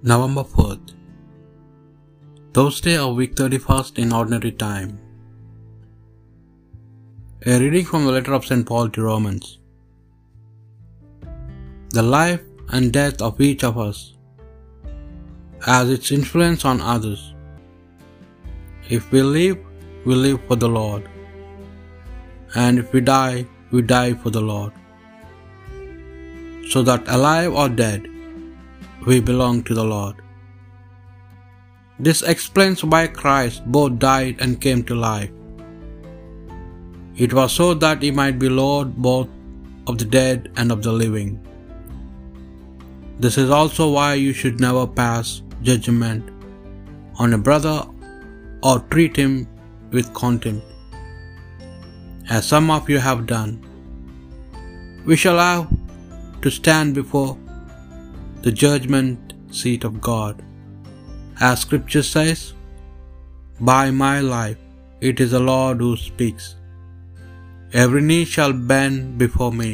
November 4th, Thursday of week 31st in ordinary time. A reading from the letter of St. Paul to Romans. The life and death of each of us has its influence on others. If we live, we live for the Lord, and if we die, we die for the Lord. So that alive or dead, we belong to the Lord. This explains why Christ both died and came to life. It was so that he might be Lord both of the dead and of the living. This is also why you should never pass judgment on a brother or treat him with contempt, as some of you have done. We shall have to stand before the judgment seat of God. As scripture says, By my life it is the Lord who speaks. Every knee shall bend before me,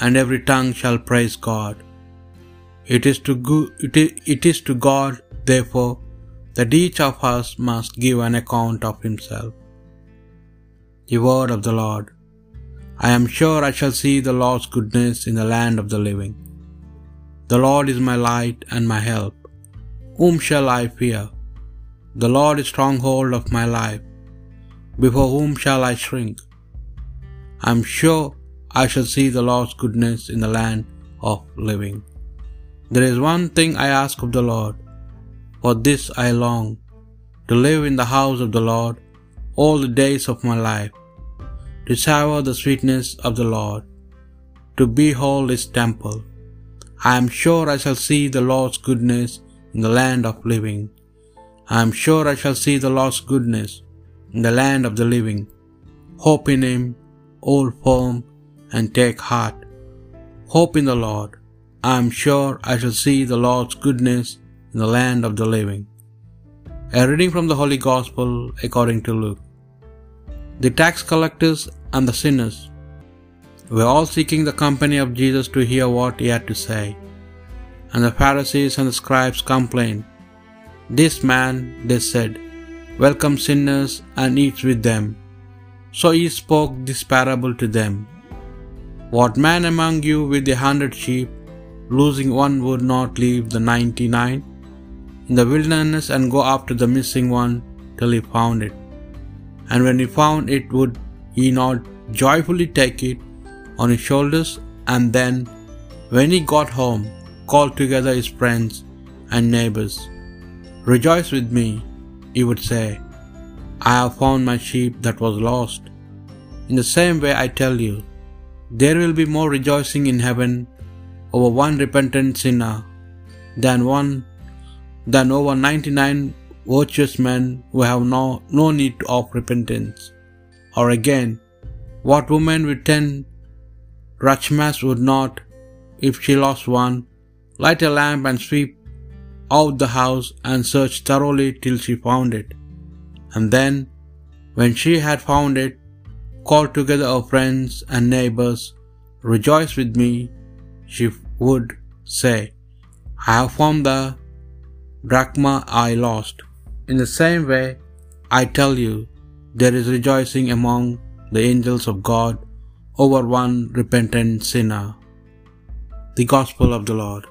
and every tongue shall praise God. It is to, go- it is, it is to God, therefore, that each of us must give an account of himself. The word of the Lord. I am sure I shall see the Lord's goodness in the land of the living. The Lord is my light and my help. Whom shall I fear? The Lord is stronghold of my life. Before whom shall I shrink? I am sure I shall see the Lord's goodness in the land of living. There is one thing I ask of the Lord, for this I long, to live in the house of the Lord all the days of my life, to savor the sweetness of the Lord, to behold his temple. I am sure I shall see the Lord's goodness in the land of living. I am sure I shall see the Lord's goodness in the land of the living. Hope in him, hold firm, and take heart. Hope in the Lord. I am sure I shall see the Lord's goodness in the land of the living. A reading from the Holy Gospel according to Luke. The tax collectors and the sinners were all seeking the company of Jesus to hear what he had to say. And the Pharisees and the scribes complained. This man, they said, welcomes sinners and eats with them. So he spoke this parable to them. What man among you with a hundred sheep, losing one, would not leave the ninety nine in the wilderness and go after the missing one till he found it? And when he found it, would he not joyfully take it on his shoulders, and then, when he got home, called together his friends and neighbors? Rejoice with me, he would say, I have found my sheep that was lost. In the same way, I tell you, there will be more rejoicing in heaven over one repentant sinner than one than over ninety nine virtuous men who have no, no need of repentance. Or again, what woman with ten drachmas would not, if she lost one, light a lamp and sweep out the house and search thoroughly till she found it? And then, when she had found it, call together her friends and neighbors, rejoice with me, she would say, I have found the drachma I lost. In the same way, I tell you, there is rejoicing among the angels of God over one repentant sinner. Uh, the Gospel of the Lord.